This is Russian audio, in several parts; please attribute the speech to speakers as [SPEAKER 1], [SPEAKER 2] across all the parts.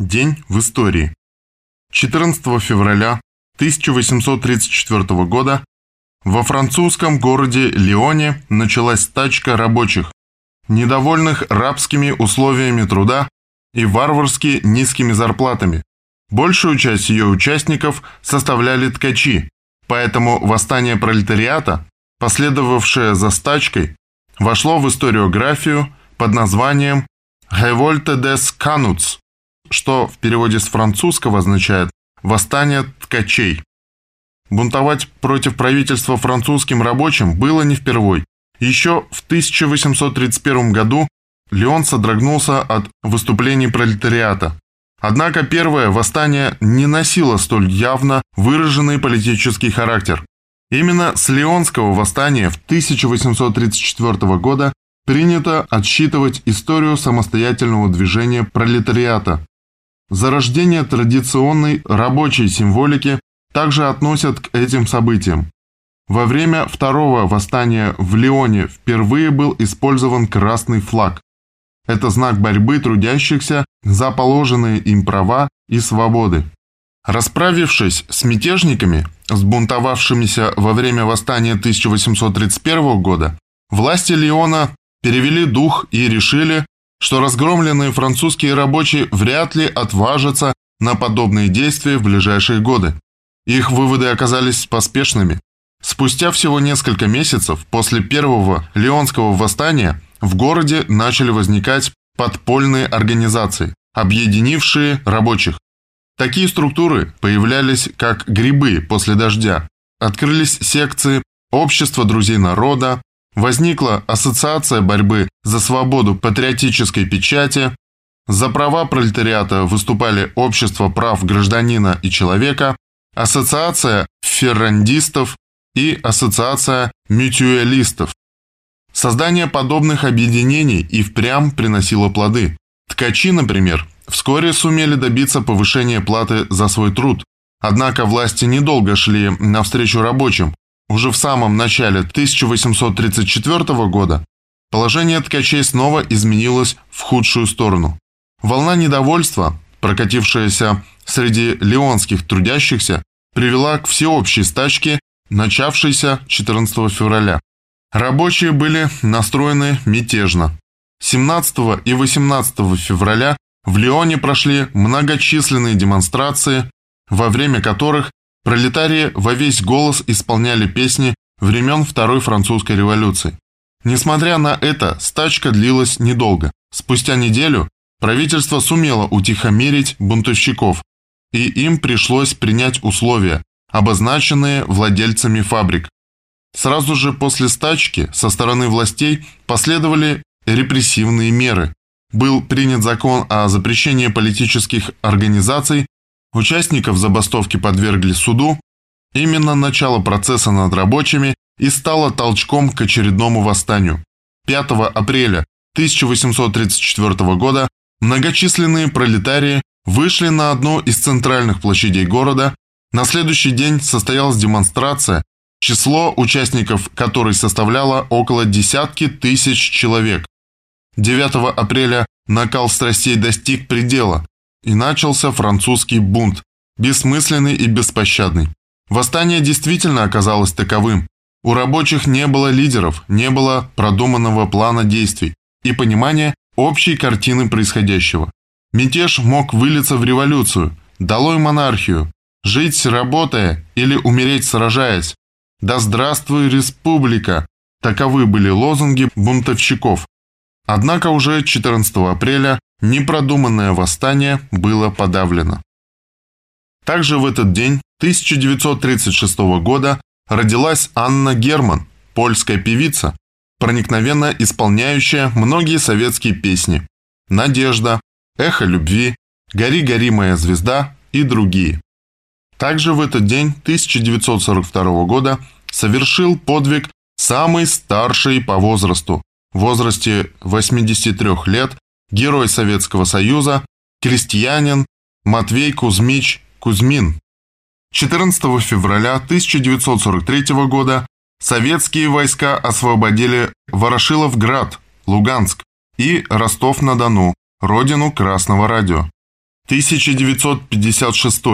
[SPEAKER 1] День в истории. 14 февраля 1834 года во французском городе Лионе началась стачка рабочих, недовольных рабскими условиями труда и варварски низкими зарплатами. Большую часть ее участников составляли ткачи, поэтому восстание пролетариата, последовавшее за стачкой, вошло в историографию под названием «Револьте des Canuts», что в переводе с французского означает «восстание ткачей». Бунтовать против правительства французским рабочим было не впервой. Еще в 1831 году Леон содрогнулся от выступлений пролетариата. Однако первое восстание не носило столь явно выраженный политический характер. Именно с Леонского восстания в 1834 года принято отсчитывать историю самостоятельного движения пролетариата, Зарождение традиционной рабочей символики также относят к этим событиям. Во время второго восстания в Лионе впервые был использован красный флаг. Это знак борьбы трудящихся за положенные им права и свободы. Расправившись с мятежниками, сбунтовавшимися во время восстания 1831 года, власти Лиона перевели дух и решили, что разгромленные французские рабочие вряд ли отважатся на подобные действия в ближайшие годы. Их выводы оказались поспешными. Спустя всего несколько месяцев после первого Леонского восстания в городе начали возникать подпольные организации, объединившие рабочих. Такие структуры появлялись как грибы после дождя. Открылись секции Общества друзей народа, Возникла Ассоциация борьбы за свободу патриотической печати, за права пролетариата выступали Общество прав гражданина и человека, Ассоциация феррандистов и Ассоциация мютуалистов. Создание подобных объединений и впрямь приносило плоды. Ткачи, например, вскоре сумели добиться повышения платы за свой труд. Однако власти недолго шли навстречу рабочим, уже в самом начале 1834 года положение ткачей снова изменилось в худшую сторону. Волна недовольства, прокатившаяся среди леонских трудящихся, привела к всеобщей стачке, начавшейся 14 февраля. Рабочие были настроены мятежно. 17 и 18 февраля в Лионе прошли многочисленные демонстрации, во время которых Пролетарии во весь голос исполняли песни времен Второй французской революции. Несмотря на это, стачка длилась недолго. Спустя неделю правительство сумело утихомирить бунтовщиков, и им пришлось принять условия, обозначенные владельцами фабрик. Сразу же после стачки со стороны властей последовали репрессивные меры. Был принят закон о запрещении политических организаций Участников забастовки подвергли суду. Именно начало процесса над рабочими и стало толчком к очередному восстанию. 5 апреля 1834 года многочисленные пролетарии вышли на одну из центральных площадей города. На следующий день состоялась демонстрация, число участников которой составляло около десятки тысяч человек. 9 апреля накал страстей достиг предела и начался французский бунт, бессмысленный и беспощадный. Восстание действительно оказалось таковым. У рабочих не было лидеров, не было продуманного плана действий и понимания общей картины происходящего. Мятеж мог вылиться в революцию, долой монархию, жить работая или умереть сражаясь. Да здравствуй республика! Таковы были лозунги бунтовщиков. Однако уже 14 апреля Непродуманное восстание было подавлено. Также в этот день 1936 года родилась Анна Герман, польская певица, проникновенно исполняющая многие советские песни «Надежда», «Эхо любви», «Гори, гори, моя звезда» и другие. Также в этот день 1942 года совершил подвиг самый старший по возрасту, в возрасте 83 лет герой Советского Союза, крестьянин Матвей Кузьмич Кузьмин. 14 февраля 1943 года советские войска освободили Ворошиловград, Луганск и Ростов-на-Дону, родину Красного радио. 1956.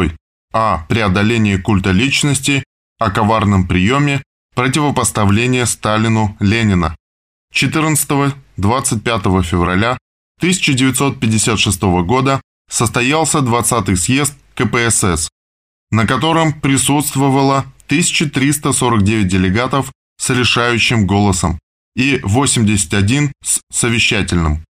[SPEAKER 1] О преодолении культа личности, о коварном приеме, противопоставление Сталину Ленина. 14-25 февраля 1956 года состоялся 20-й съезд КПСС, на котором присутствовало 1349 делегатов с решающим голосом и 81 с совещательным.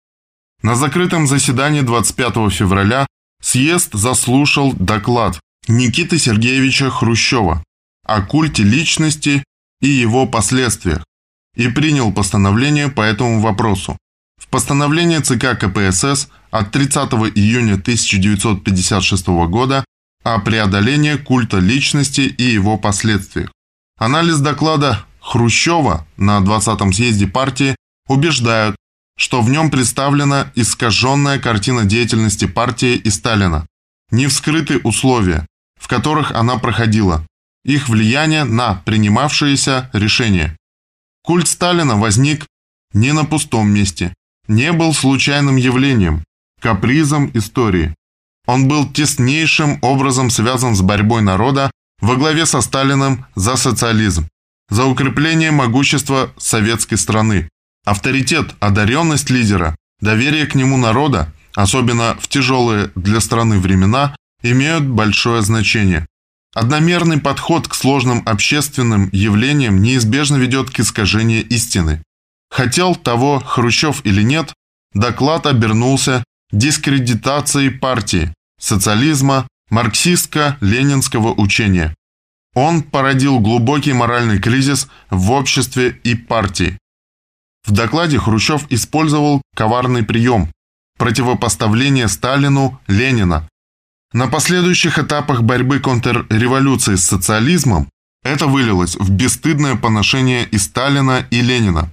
[SPEAKER 1] На закрытом заседании 25 февраля съезд заслушал доклад Никиты Сергеевича Хрущева о культе личности и его последствиях и принял постановление по этому вопросу. В постановлении ЦК КПСС от 30 июня 1956 года о преодолении культа личности и его последствиях. Анализ доклада Хрущева на 20-м съезде партии убеждают, что в нем представлена искаженная картина деятельности партии и Сталина, не вскрыты условия, в которых она проходила, их влияние на принимавшиеся решения. Культ Сталина возник не на пустом месте, не был случайным явлением, капризом истории. Он был теснейшим образом связан с борьбой народа во главе со Сталиным за социализм, за укрепление могущества советской страны. Авторитет, одаренность лидера, доверие к нему народа, особенно в тяжелые для страны времена, имеют большое значение. Одномерный подход к сложным общественным явлениям неизбежно ведет к искажению истины. Хотел того Хрущев или нет, доклад обернулся дискредитацией партии, социализма, марксистско-ленинского учения. Он породил глубокий моральный кризис в обществе и партии. В докладе Хрущев использовал коварный прием – противопоставление Сталину Ленина, на последующих этапах борьбы контрреволюции с социализмом это вылилось в бесстыдное поношение и Сталина, и Ленина.